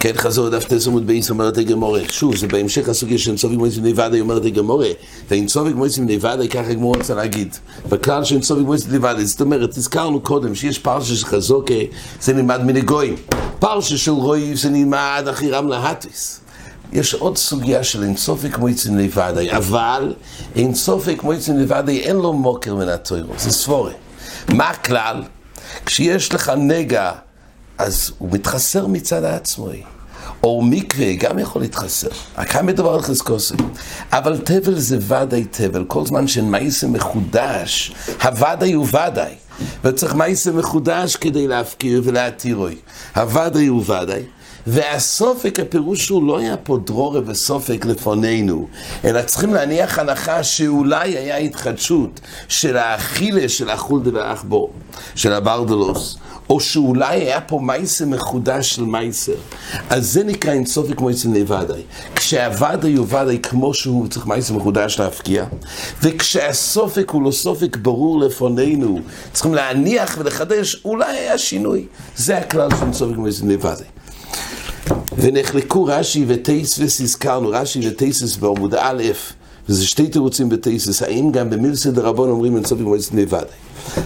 כן, חזור דף תס עמוד בייס אומרת הגמורה. שוב, זה בהמשך הסוגיה של אינסופי מועצת בני ודאי אומרת הגמורה. ואינסופי מועצת בני ודאי, ככה הגמורה רוצה להגיד. בכלל של אינסופי מועצת בני ודאי, זאת אומרת, הזכרנו קודם שיש פרשה של חזוקה, זה נלמד מן הגויים. פרשה של רוי זה נלמד אחי רם להטיס. יש עוד סוגיה של אינסופק מועצת בני ודאי, אבל אינסופק מועצת בני ודאי אין לו מוקר מן התוירו, זה סבורה. מה הכלל? כשיש לך נגע, אז הוא מתחסר מצד העצמאי. או מקווה גם יכול להתחסר, רק כאן מדובר על חזקוסם. אבל תבל זה ודאי תבל, כל זמן שמייסה מחודש, הוודאי הוא ודאי. וצריך מייסה מחודש כדי להפקיר ולהתירוי. הוודאי הוא ודאי. והסופק, הפירוש הוא לא היה פה דרורה וסופק לפנינו, אלא צריכים להניח הנחה שאולי היה התחדשות של האכילה של החולדה והאחבור, של הברדלוס. או שאולי היה פה מייסר מחודש של מייסר. אז זה נקרא אינסופי כמו אצל נבדאי. כשהוודאי הוא ודאי כמו שהוא צריך מייסר מחודש להפקיע, וכשהסופק הוא לא סופק ברור לפנינו, צריכים להניח ולחדש, אולי היה שינוי. זה הכלל של אינסופי כמו אצל נבדאי. ונחלקו רש"י וטייסס, הזכרנו רש"י וטייסס בעמוד א', וזה שתי תירוצים בטייסס, האם גם במילסא דרבון אומרים אינסופי כמו אצל נבדאי.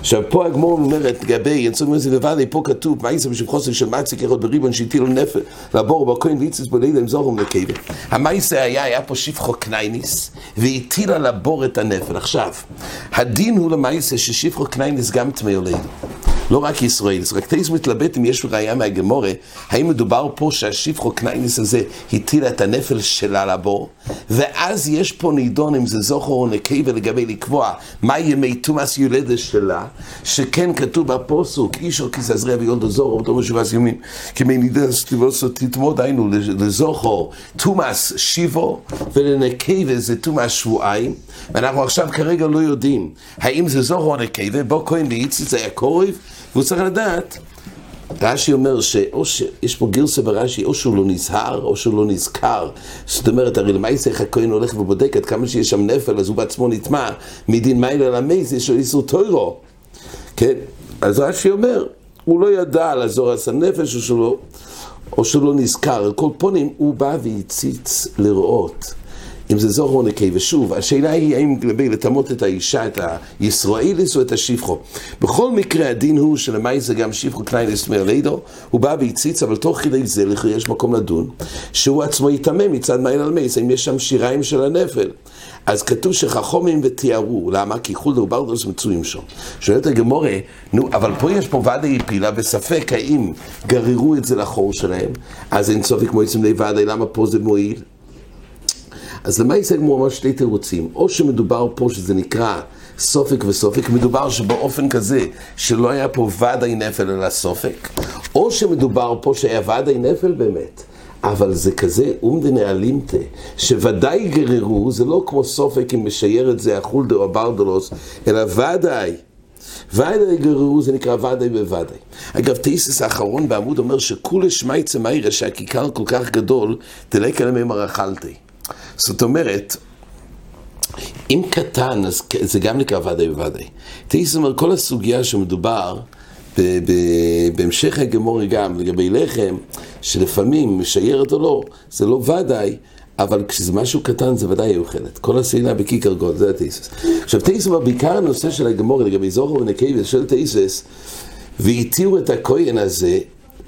עכשיו פה הגמור אומרת לגבי יצאו מזה לבד, פה כתוב מה יצא בשביל חוסר של מצי כרות בריבון שהטילו נפל לבור בכהן ויצס בלילה עם זורם לקבל. המייסה היה, היה פה שפחו קנייניס והטילה לבור את הנפל. עכשיו, הדין הוא למייסה ששפחו קנייניס גם טמא לילה. לא רק ישראל, רק תייס מתלבט אם יש ראייה מהגמורה, האם מדובר פה שהשפחו קנייניס הזה הטילה את הנפל שלה לבור, ואז יש פה נידון אם זה זוכר או נקבה לגבי לקבוע מה ימי תומאס יולדת שלה, שכן כתוב בפוסוק, איש או כיס עזריה ויולדו זוכר, אותו משובס ימים, כמי נידס תבוסו תתמוד היינו לזוכר תומאס שיבו, ולנקבה זה תומאס שבועיים, ואנחנו עכשיו כרגע לא יודעים האם זה זוכר או נקבה, בוא כהן ואיציץ היה קורב, והוא צריך לדעת, רש"י אומר שאו שיש פה גרסה ברש"י, או שהוא לא נזהר, או שהוא לא נזכר. זאת אומרת, הרי למעשה איך הכהן הולך ובודק עד כמה שיש שם נפל, אז הוא בעצמו נטמע מדין מיילה יש לו איסור טוירו. כן? אז רש"י אומר, הוא לא ידע על הזורס הנפש, או שהוא לא, או שהוא לא נזכר. על כל פונים, הוא בא והציץ לראות. אם זה זוכר או נקי, ושוב, השאלה היא האם לגבי לטמות את האישה, את הישראליס או את השפחו. בכל מקרה הדין הוא שלמאי זה גם שפחו קניינס מהלידו, הוא בא והציץ, אבל תוך כדי זה לכי יש מקום לדון, שהוא עצמו יטמא מצד מייל על מייס, האם יש שם שיריים של הנפל. אז כתוב שחכומים ותיארו, למה? כי חולדה וברדוס מצויים שם. שואלת הגמורה, נו, אבל פה יש פה ודאי פילה, וספק האם גררו את זה לחור שלהם, אז אין סופי כמו אצלם ודאי, למה פה זה מועיל? אז למה יצא כמו ממש שתי תירוצים? או שמדובר פה שזה נקרא סופק וסופק, מדובר שבאופן כזה שלא היה פה ודאי נפל אלא סופק, או שמדובר פה שהיה ודאי נפל באמת. אבל זה כזה אומדנה אלימתה, שוודאי גררו, זה לא כמו סופק אם משייר את זה החולדה או הברדלוס, אלא ודאי. ודאי גררו זה נקרא ודאי בוודאי. אגב, תאיסס האחרון בעמוד אומר שכולי שמייצה מאירה שהכיכר כל כך גדול, דלק עליהם אמר אכלתי. זאת אומרת, אם קטן, אז זה גם נקרא ודאי וודאי. תאיס אומר, כל הסוגיה שמדובר בהמשך הגמורי גם, לגבי לחם, שלפעמים משיירת או לא, זה לא ודאי, אבל כשזה משהו קטן זה ודאי אוכלת. כל השאלה בכיכר גול, זה התאיסס. עכשיו תאיסס בעיקר הנושא של הגמורי לגבי זוכר ונקייבס של תאיסס, והתירו את הכהן הזה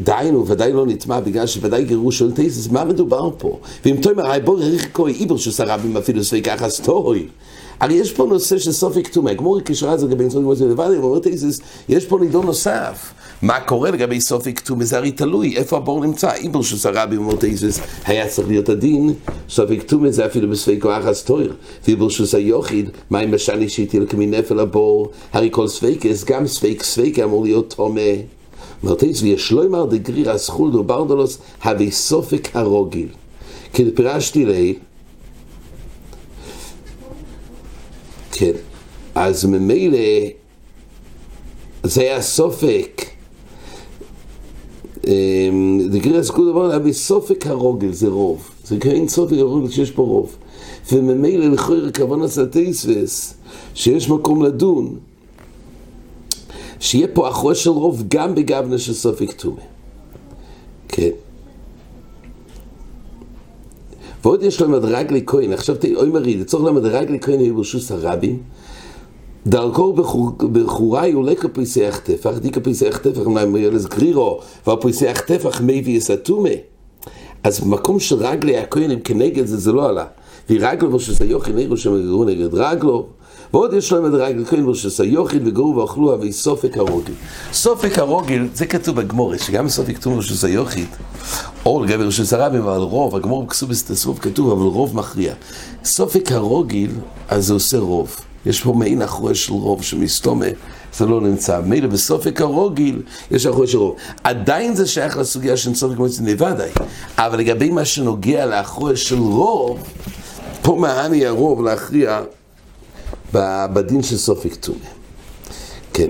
דהיינו, ודאי לא נטמע בגלל שוודאי גירוש של תייסס, מה מדובר פה? ואם תאמר, היי בוא ריח כוי איבר שסרבים אפילו אחס תוי. הרי יש פה נושא של סופי כתומה, גמור קשרה זה לגבי סופי כתומה לבד, הוא אומר תייסס, יש פה נידון נוסף. מה קורה לגבי סופי כתומה? זה הרי תלוי, איפה הבור נמצא? איבר שסרבים אומר תייסס, היה צריך להיות הדין, סופי כתומה זה אפילו בספק אחס תוי. ואיבר שסר יוחיד, מה אם משני שהטיל כמי נפל הבור, הרי כל ספקס, גם ספק ספק אמור להיות תומה. מרתיס ויש לא דגריר הסחול דו ברדולוס הווי סופק הרוגיל. כי פירשתי לי, כן, אז ממילא זה היה סופק. דגריר הסחול דו ברדולוס הווי סופק הרוגל, זה רוב. זה כאין סופק הרוגל שיש פה רוב. וממילא לכוי רקבון הסטייסווס, שיש מקום לדון. שיהיה פה אחרו של רוב גם בגבנה של סופק טומא. כן. ועוד יש להם רגלי כהן, עכשיו תראי, אוי מרי, לצורך להם רגלי כהן היו ברשוס הרבים, דרכו בחורי עולה כפיסח טפח, די כפיסח טפח, אמנם ילד גרירו, והפיסח טפח מביא יסתומה. אז במקום של רגלי הכהנים כנגד זה, זה לא עלה. וירגלו ושסה יוכי נגרו שם גרו נגד רגלו. ועוד יש להם את רגל כהן ושסה יוכי וגרו ואכלו אבי סופק הרוגיל. סופק הרוגיל, זה כתוב בגמורה, שגם סופק תום ושסה יוכית, או לגבי רשסה רבים, אבל רוב, הגמור בכסובס תסרוב כתוב, אבל רוב מכריע. סופק הרוגיל, אז זה עושה רוב. יש פה מעין אחרוש של רוב שמסתומה, זה לא נמצא. מילא בסופק הרוגיל, יש אחרוש של רוב. עדיין זה שייך לסוגיה של סופק מועצת נבדאי, אבל לגבי מה שנוגע לאחרוש של רוב, פה מעני הרוב להכריע בדין של סופק טומא. כן.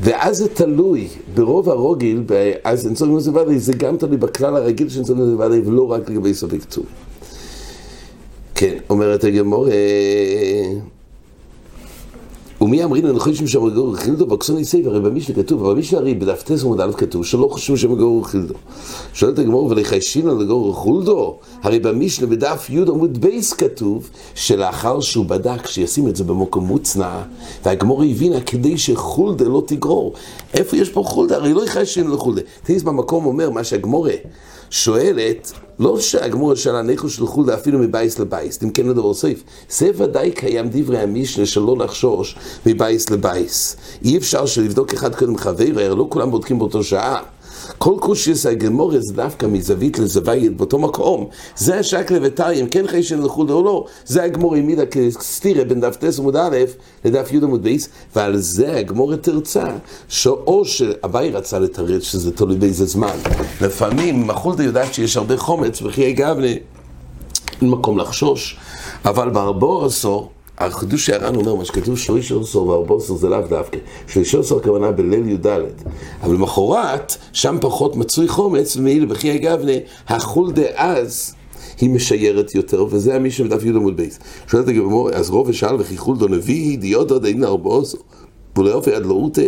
ואז זה תלוי, ברוב הרוגיל, אז אין סופק מועצת נבדאי, זה גם תלוי בכלל הרגיל של סופק מועצת נבדאי, ולא רק לגבי סופק טומא. כן, אומרת הגמור, ומי אמרין אנחנו חושבים שמגור חילדו בקסוני סייבר, הרי במשנה כתוב, במשנה הרי בדף טס עמוד א' כתוב שלא חושבים שמגור חילדו. שואלת הגמור ולחיישינו לגור חולדו, הרי במשנה בדף י' עמוד בייס כתוב שלאחר שהוא בדק שישים את זה במקום מוצנע, והגמור הבינה כדי שחולדה לא תגרור. איפה יש פה חולדה? הרי לא יחיישינו לחולדה. תראי במקום אומר מה שהגמורה שואלת, לא שהגמור של הניחוש של חולדה אפילו מבייס לבייס, אם כן לדבר סעיף. זה ודאי קיים דברי המשנה שלא לחשוש מבייס לבייס. אי אפשר שלבדוק אחד קודם חבר, לא כולם בודקים באותו שעה. כל קושיס הגמורה זה דווקא מזווית לזווית באותו מקום. זה השק לביתר, אם כן חיישן לחולדה או לא, זה הגמור העמידה כסתירה בין דף טס עמוד א' לדף י' עמוד בייס, ועל זה הגמור תרצה, שאו שאביי רצה לתרץ שזה תלוי באיזה זמן. לפעמים החולדה יודעת שיש הרבה חומץ וכי גבנה, אין מקום לחשוש, אבל בארבו עשור החידוש שהר"ן אומר, מה שכתוב שליש עשור וארבע עשור זה לאו דווקא. שליש עשור הכוונה בליל י"ד. אבל למחרת, שם פחות מצוי חומץ, ומעיל בכי הגבנה, החול דאז היא משיירת יותר, וזה מי שמדף י' עמוד בייס. שואלת הגמור, אז רוב ושאל וכי חולדו נביא, ידיעות עוד אין ארבע עשור. ולא יופי עד לא רותה.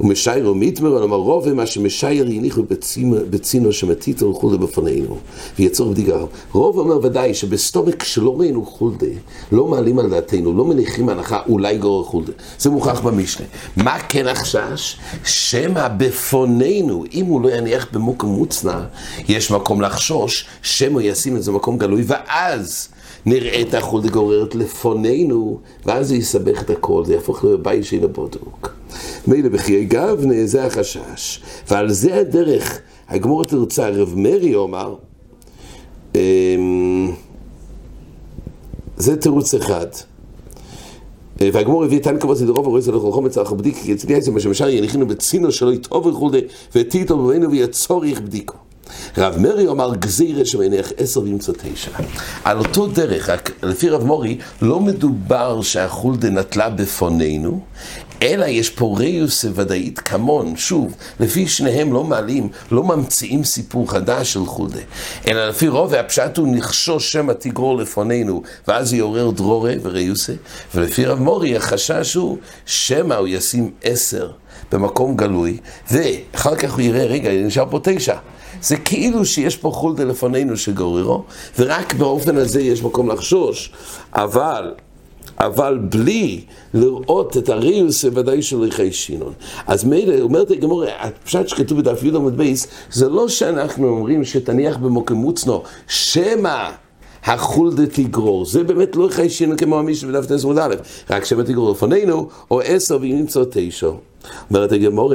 ומשייר ומיתמר, אמר רוב מה שמשייר יניחו בצינו שמטיטו וכולי בפנינו, ויצור בדיקה. רוב אומר ודאי שבסטורק שלא ראינו חולדה, לא מעלים על דעתנו, לא מניחים הנחה, אולי גורר חולדה. זה מוכרח במשנה. מה כן החשש? שמא בפוננו, אם הוא לא יניח במוקם מוצנע, יש מקום לחשוש, שמא ישים את זה במקום גלוי, ואז... נראה את החולדה גוררת לפוננו, ואז זה יסבך את הכל, זה יהפוך להיות בית של הבודוק. מילא בחיי גבנה, זה החשש. ועל זה הדרך, הגמור תרצה, רב מרי אומר, אמ, זה תירוץ אחד. והגמור הביא תן כבוד לדרוב ורואה זה לכל חומץ בדיק כי אצלי זה מה שמשל יניחינו בצינו שלא יטוב וכולי ותיתו בבינו ויצוריך בדיקו רב מרי אומר גזירה שמניח עשר וימצא תשע. על אותו דרך, רק לפי רב מורי, לא מדובר שהחולדה נטלה בפוננו, אלא יש פה ריוס ודאית כמון, שוב, לפי שניהם לא מעלים, לא ממציאים סיפור חדש של חולדה, אלא לפי רוב הפשט הוא נחשוש שמא תגרור לפוננו, ואז יעורר דרורה וריוסה, ולפי רב מורי החשש הוא שמא הוא ישים עשר במקום גלוי, ואחר כך הוא יראה, רגע, נשאר פה תשע. זה כאילו שיש פה חולדה לפנינו שגוררו, ורק באופן הזה יש מקום לחשוש, אבל... אבל בלי לראות את הריוס ודאי של ריחי שינון. אז מילא, אומרת הגמור, הפשט שכתוב בדף י' עמוד בייס, זה לא שאנחנו אומרים שתניח במוקם מוצנו, שמא החולדה תגרור. זה באמת לא ריחי שינון כמו המשנה בדף ת' עמוד א', רק שמא תגרור לפנינו, או עשר ואם נמצא תשע. אומרת הגמור,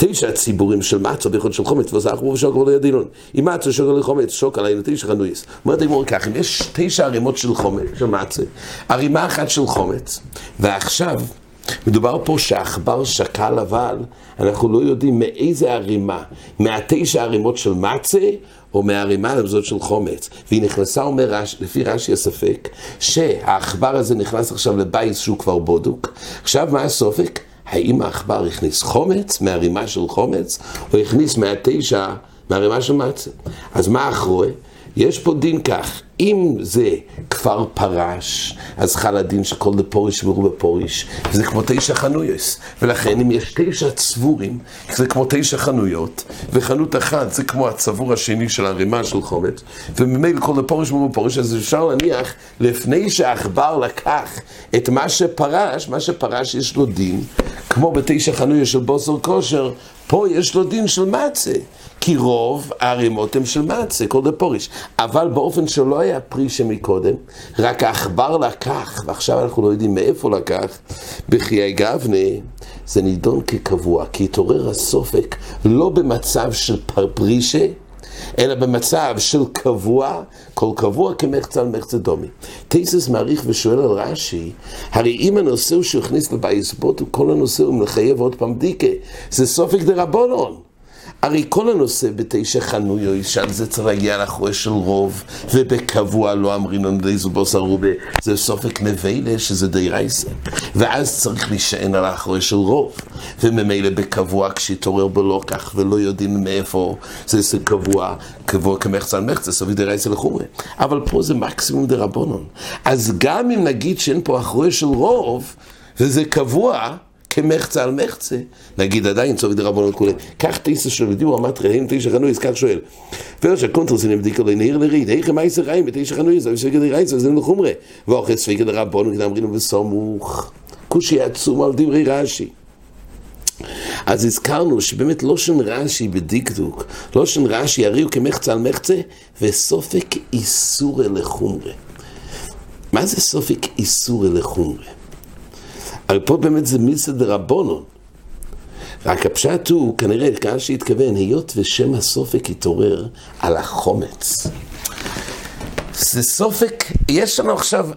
תשע ציבורים של מצה באיכות של חומץ, וזכרו ושוקר ולא ידינון. אם מצה שוקר לחומץ, שוקר עלינו תשע חנויס. אומרת הגמור ככה, אם יש תשע ערימות של חומץ, של מצה, ערימה אחת של חומץ, ועכשיו מדובר פה שעכבר שקל אבל, אנחנו לא יודעים מאיזה ערימה, מהתשע ערימות של מצה, או מהערימה הזאת של חומץ. והיא נכנסה, אומר רש, לפי רש"י הספק, שהעכבר הזה נכנס עכשיו לבייס שהוא כבר בודוק. עכשיו מה הסופק? האם העכבר הכניס חומץ מהרימה של חומץ, או הכניס מהתשע מהרימה של מצה? אז מה אחרוי? יש פה דין כך, אם זה כפר פרש, אז חל הדין שכל דפוריש מרובה פוריש, זה כמו תשע חנויות. ולכן אם יש תשע צבורים, זה כמו תשע חנויות, וחנות אחת זה כמו הצבור השני של הרימה של חומץ, וממילא כל דפוריש מרובה פוריש, אז אפשר להניח, לפני שהעכבר לקח את מה שפרש, מה שפרש יש לו דין, כמו בתשע חנויות של בוסר כושר, פה יש לו דין של מצה. כי רוב הערימות הם של מצה, כל דפוריש. אבל באופן שלא היה פרי שמקודם, רק העכבר לקח, ועכשיו אנחנו לא יודעים מאיפה לקח, בחיי גבנה, זה נידון כקבוע, כי התעורר הסופק לא במצב של פרישה, אלא במצב של קבוע, כל קבוע כמחצה על מחצה דומי. טייסס מעריך ושואל על רש"י, הרי אם הנושא הוא שהוא הכניס לבייסבוט, כל הנושא הוא מחייב עוד פעם דיקה, זה סופק דה רבונון. הרי כל הנושא בתשע חנויו, שעל זה צריך להגיע לאחורי של רוב, ובקבוע לא אמרים לנו די זובוס ערובה, זה סופק נבלה שזה די רייסה. ואז צריך להישען על האחורי של רוב. וממילא בקבוע כשהתעורר בלא כך, ולא יודעים מאיפה זה קבוע, קבוע כמחצה מחצה, סביב די רייסה לחומרה. אבל פה זה מקסימום דה רבונון. אז גם אם נגיד שאין פה אחורי של רוב, וזה קבוע, כמחצה על מחצה, נגיד עדיין צובי דרבנות כולי. קח תיסה של ידיעו, אמרת ראם תשע חנויס, כך שואל. פירוש הקונטרסין בדיקה לנהיר לריד, היכם מייסר רעים בתשע חנויס, אבל ספיקה דרייסה, זה לחומרה. ואוכל ספיקה דרבנו, כדי אמרינו בסמוך. כושי עצום על דברי רש"י. אז הזכרנו שבאמת לא שן רש"י בדקדוק, לא שן רש"י הרי הוא כמחצה על מחצה, וסופק איסורי לחומרה. מה זה סופק איסורי לחומרה? אבל פה באמת זה מיסא דרבונון. רק הפשט הוא, כנראה, כאן שהתכוון, היות ושם הסופק התעורר על החומץ. זה סופק, יש לנו עכשיו,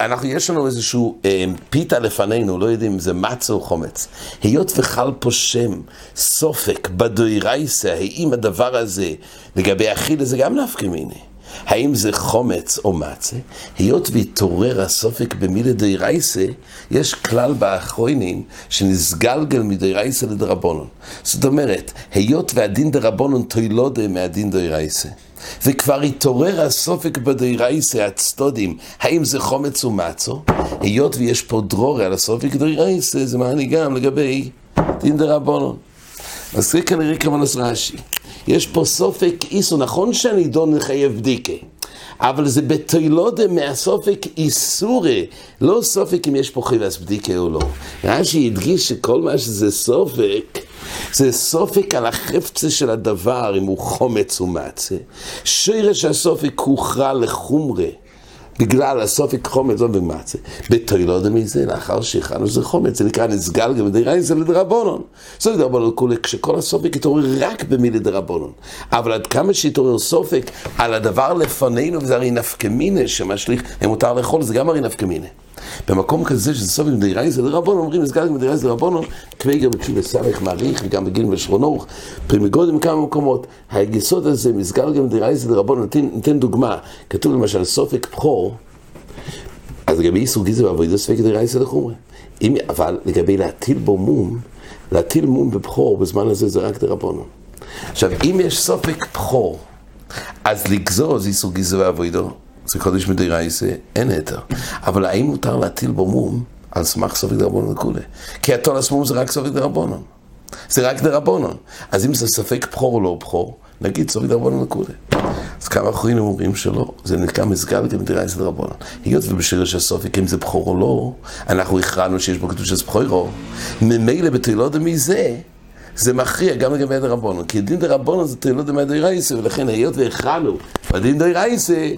אנחנו, יש לנו איזשהו אה, פיתה לפנינו, לא יודעים אם זה מצה או חומץ. היות וחל פה שם, סופק, בדוירייסה, האם הדבר הזה, לגבי אכילה זה גם נפקא מיני. האם זה חומץ או מצה, היות והתעורר הסופק במילי דיירייסה, יש כלל באחרונים שנסגלגל מדיירייסה לדרבונון. זאת אומרת, היות והדין דרבונון תוילודה מהדין דיירייסה. וכבר התעורר הסופק בדיירייסה, הצטודים, האם זה חומץ או מצו, היות ויש פה דרור על הסופק דיירייסה, זה מעני גם לגבי דין דרבונון. אז זה כנראה כוונת רש"י. יש פה סופק איסו, נכון שהנידון מחייב בדיקה, אבל זה בתוילודה מהסופק איסורי, לא סופק אם יש פה חייבס בדיקה או לא. רש"י הדגיש שכל מה שזה סופק, זה סופק על החפצה של הדבר, אם הוא חומץ ומצה. שרש הסופק הוכרע לחומרה. בגלל הסופק חומץ לא במצה. בתוילודה מזה, לאחר שהכנו שזה חומץ, זה נקרא נסגל גם דרייסה לדרבונון. זה דרבונון כולי, כשכל הסופק יתעורר רק במילי דרבונון. אבל עד כמה שיתעורר סופק על הדבר לפנינו, וזה הרי נפקמינה שמשליך, מותר לאכול, זה גם הרי נפקמינה. במקום כזה שזה סוף עם דרייסה דרבונון, אומרים נסגל גם דרייסה דרבונון, כפי גם בתשובה סמך מעריך, וגם בגיל בשכונוך, פרימיגודים כמה מקומות. היסוד הזה, מסגל גם דרייסה דרבונון, ניתן דוגמה, כתוב למשל סופק בכור, אז לגבי איסור גיזר ועבודה ספק דרייסה לחומרה. אבל לגבי להטיל בו מום, להטיל מום בבכור בזמן הזה זה רק דרבונון. עכשיו, אם יש סופק בכור, אז לגזוז איסור גיזר ועבודו, זה קודש מדי רייסה, אין היתר. אבל האם מותר להטיל בו מום על סמך סופק דרבונון וכולי? כי התולס מום זה רק סופק דרבונון. זה רק דרבונון. אז אם זה ספק בכור או לא בכור, נגיד סופק דרבונון וכולי. אז כמה אחרים אומרים שלא, זה נקרא מסגל כמדי רייסה דרבונון. היות ובשיר של סופק אם זה בכור או לא, אנחנו הכרענו שיש בו כתוב שזה בכורו. ממילא בתהילות מזה, זה מכריע גם לגבי דרבונון. כי דין דרבונון זה תהילות דמי רייסה, ולכן היות והכרענו בדין דרייסה,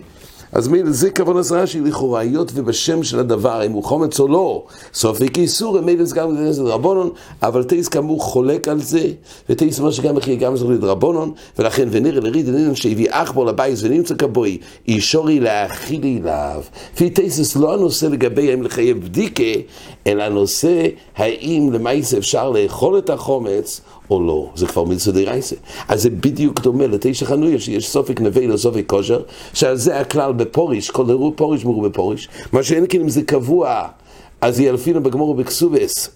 אז מי, זה כוון עשרה שהיא לכאורה, היות ובשם של הדבר, אם הוא חומץ או לא, סופק איסור, מילא זה גם רבונון, אבל תייס כאמור חולק על זה, ותייס אומר שגם אחי גם זוכר רבונון, ולכן ונראה לריד אינן שהביא אח בו לבית ונמצא כבוי, אישורי להאכיל אליו. לפי תייסס לא הנושא לגבי האם לחייב בדיקה, אלא הנושא האם למעשה אפשר לאכול את החומץ או לא, זה כבר מצווה דרייסה. אז זה בדיוק דומה לתשע חנויה שיש סופק נווה לסופק כושר, שעל זה הכלל בפוריש, כל אירוע פוריש מורו בפוריש, מה שאין כן אם זה קבוע, אז ילפינו בגמור ובקסובס.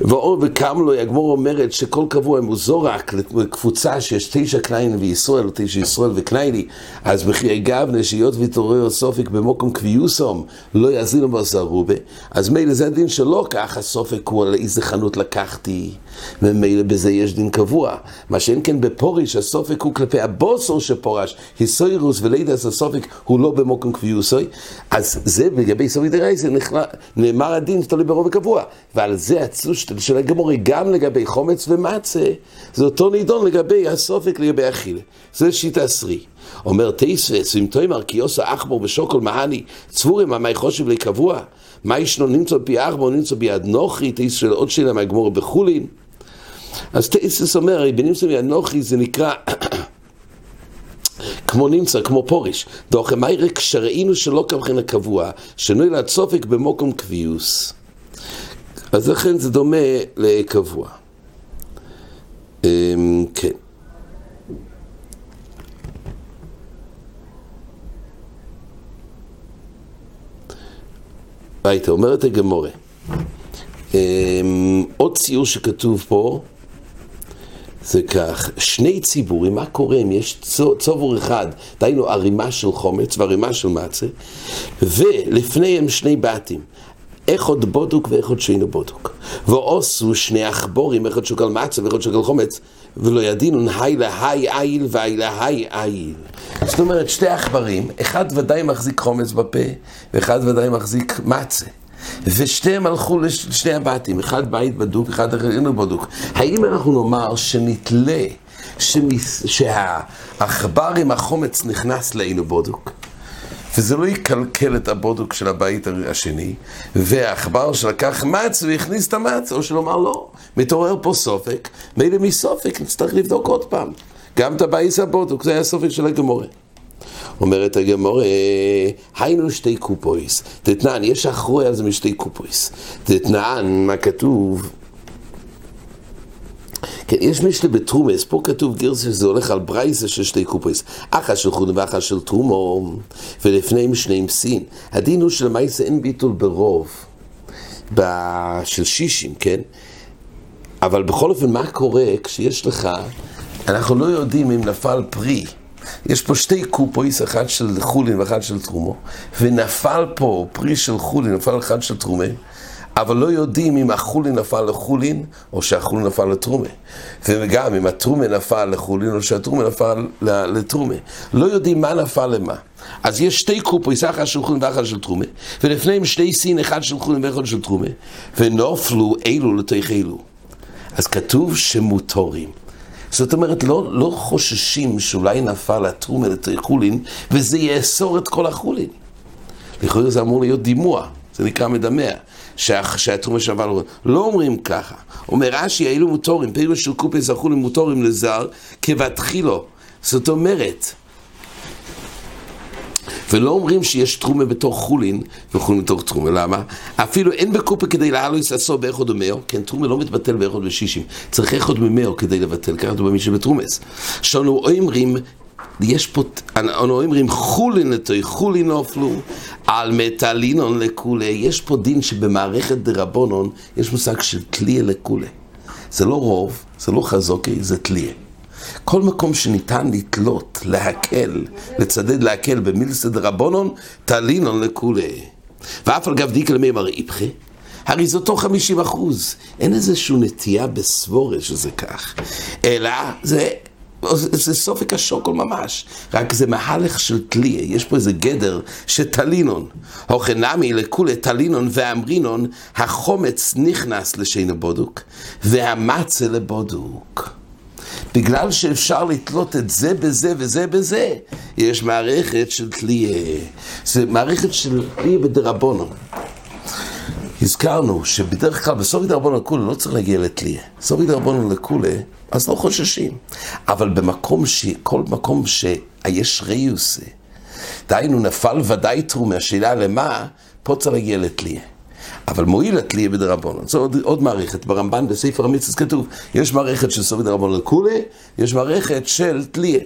ואור וקמלוי, הגמור אומרת שכל קבוע הוא זורק לקבוצה שיש תשע קניינים וישראל, תשע ישראל וקנייני, אז בחיי גבנה שהיות ויתעורר סופק במוקום קביוסום, לא יאזינו בזרובה, אז מילא זה הדין שלא ככה סופק הוא על איזה חנות לקחתי, ומילא בזה יש דין קבוע. מה שאין כן בפוריש, הסופק הוא כלפי הבוסר שפורש, היסוירוס ולידס הסופק הוא לא במוקום קביוסוי, אז זה לגבי סופק דרייסה נאמר הדין שתלוי ברוב הקבוע, ועל זה הצלוש של הגמורי גם לגבי חומץ ומצה, זה אותו נידון לגבי הסופק לגבי אכילה. זה שיטה סרי. אומר תייסס, אם תאמר כי עושה אחבור ושוקול מהני, צבורים המי חושב לקבוע, מה ישנו נמצא בי אחבור, נמצא בי אדנוכי, תייסס של עוד שאלה מהגמורי בחולין. אז תייסס אומר, בנמצא בי אדנוכי זה נקרא... כמו נמצא, כמו פורש. דוח מיירק שראינו שלא כמכן הקבוע, שנוי לצופק במוקום קביוס. אז לכן זה דומה לקבוע. אמ, כן. הייתה אומרת הגמורה. אמ, עוד ציור שכתוב פה זה כך, שני ציבורים, מה קורה אם יש צובור אחד, דהיינו ערימה של חומץ וערימה של מצה, ולפניהם שני בתים. איך עוד בודוק ואיך עוד שאינו בודוק. ועושו שני עכבורים, איך עוד שוקל מצה ואיך עוד שוקל חומץ, ולא ידינו היי להי איל והי להי איל. זאת אומרת, שתי עכברים, אחד ודאי מחזיק חומץ בפה, ואחד ודאי מחזיק מצה. ושתיהם הלכו לשני הבתים, אחד בית בדוק, אחד אחר אינו בדוק. האם אנחנו נאמר שנתלה שהעכבר עם החמץ נכנס לאינו בדוק? וזה לא יקלקל את הבדוק של הבית השני, והעכבר שלקח מצה והכניס את המצה, או שלומר לא, מתעורר פה ספק, מילא מספק נצטרך לבדוק עוד פעם. גם את הבית הבדוק, זה היה ספק של הגמרא. אומרת הגמרא, היינו שתי קופות. דתנן, יש אחרוי על זה משתי קופות. תתנן, מה כתוב? כן, יש משלי בתרומס, פה כתוב גרס שזה הולך על ברייסה של שתי קופויס, אחת של חודו ואחת של תרומו, ולפניהם שניהם סין. הדין הוא שלמעשה אין ביטול ברוב, של שישים, כן? אבל בכל אופן, מה קורה כשיש לך, אנחנו לא יודעים אם נפל פרי. יש פה שתי קופויס, אחד של חולין ואחד של תרומו, ונפל פה פרי של חולין, נפל אחד של תרומה. אבל לא יודעים אם החולין נפל לחולין, או שהחולין נפל לתרומה. וגם אם התרומה נפל לחולין, או שהתרומה נפל לתרומה. לא יודעים מה נפל למה. אז יש שתי קופויס, אחת של חולין ואחת של תרומה, ולפניהם שתי סין, אחד של חולין ואחד של תרומה, ונופלו אלו לתוך אלו. אז כתוב שמותורים. זאת אומרת, לא, לא חוששים שאולי נפל התרומה לתוך חולין, וזה יאסור את כל החולין. לכאורה זה אמור להיות דימוע, זה נקרא מדמע. שהתרומה של אבל לא אומרים ככה. אומר רש"י, אלו מוטורים, פירוש של קופי זכו למוטורים לזר כבתחילו. זאת אומרת, ולא אומרים שיש תרומה בתוך חולין וחולין בתוך תרומה, למה? אפילו אין בקופה כדי להעלות עצמו באחוד ומאו, כן, תרומה לא מתבטל באחוד ושישים, צריך איכות ממאו כדי לבטל, ככה דומה מישהו בתרומס. שאנו אומרים יש פה, אנו אומרים חולין לתוי, חולין נופלו, על מטלינון לכולי. יש פה דין שבמערכת דרבונון יש מושג של תליה לכולי. זה לא רוב, זה לא חזוקי, זה תליה. כל מקום שניתן לתלות, להקל, לצדד להקל במילסא דרבונון, תלינון לכולי. ואף על גב דיקל מימר איפכי. הרי זה אותו 50 אחוז. אין איזושהי נטייה בסבורה שזה כך. אלא זה זה סופק השוקול ממש, רק זה מהלך של תליה, יש פה איזה גדר שטלינון. הוכנמי לכולי טלינון ואמרינון, החומץ נכנס לשינו בודוק, והמצה לבודוק. בגלל שאפשר לתלות את זה בזה וזה בזה, יש מערכת של תליה. זה מערכת של תליה בדרבונו. הזכרנו שבדרך כלל בסורי דרבונו לכולי לא צריך להגיע לתליה. סורי דרבונו לכולי אז לא חוששים. אבל במקום ש... כל מקום שיש ריוס, דהיינו נפל ודאי תרומה, השאלה למה, פה צריך להגיע לתליה. אבל מועיל לתליה בדרבנון. זו עוד, עוד מערכת. ברמב"ן בספר המצווה כתוב, יש מערכת של סובי דרבנון לכולי, יש מערכת של תליה.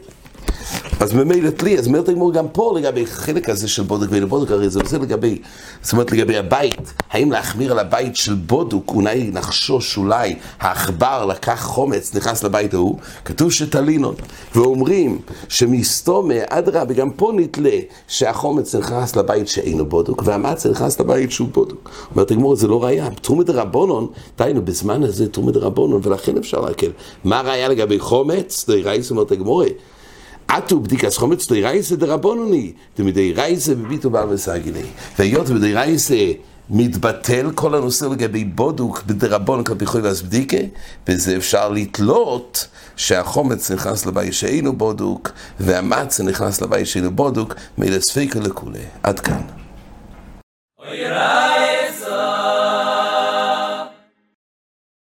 אז ממילא תלי, אז אומרת הגמור גם פה לגבי חלק הזה של בודוק ואין בודוק, הרי זה עושה לגבי, זאת אומרת לגבי הבית, האם להחמיר על הבית של בדוק, אולי נחשוש אולי העכבר לקח חמץ, נכנס לבית ההוא, כתוב שתלינן, ואומרים שמסתמא, אדרבה, גם פה נתלה שהחמץ נכנס לבית שאינו בדוק, והמצה נכנס לבית שהוא בדוק. אומרת הגמרא, זה לא ראייה, תרומת דרבנן, דהיינו, בזמן הזה תרומת דרבנן, ולכן אפשר להקל. מה הראייה לגבי חמץ? דאורייתא אומרת הגמרא, אטו בדיקת חמץ דאורייתא? דרבנן היא, דמדי רייסה וביטו בעל וסגילי. והיות בדי רייסה מתבטל כל הנושא לגבי בודוק בדרבון כלפי חוילס בדיקה, וזה אפשר לתלות שהחומץ נכנס לבית שאינו בודוק, והמצה נכנס לבית שאינו בודוק, מלספיקה לכולי. עד כאן.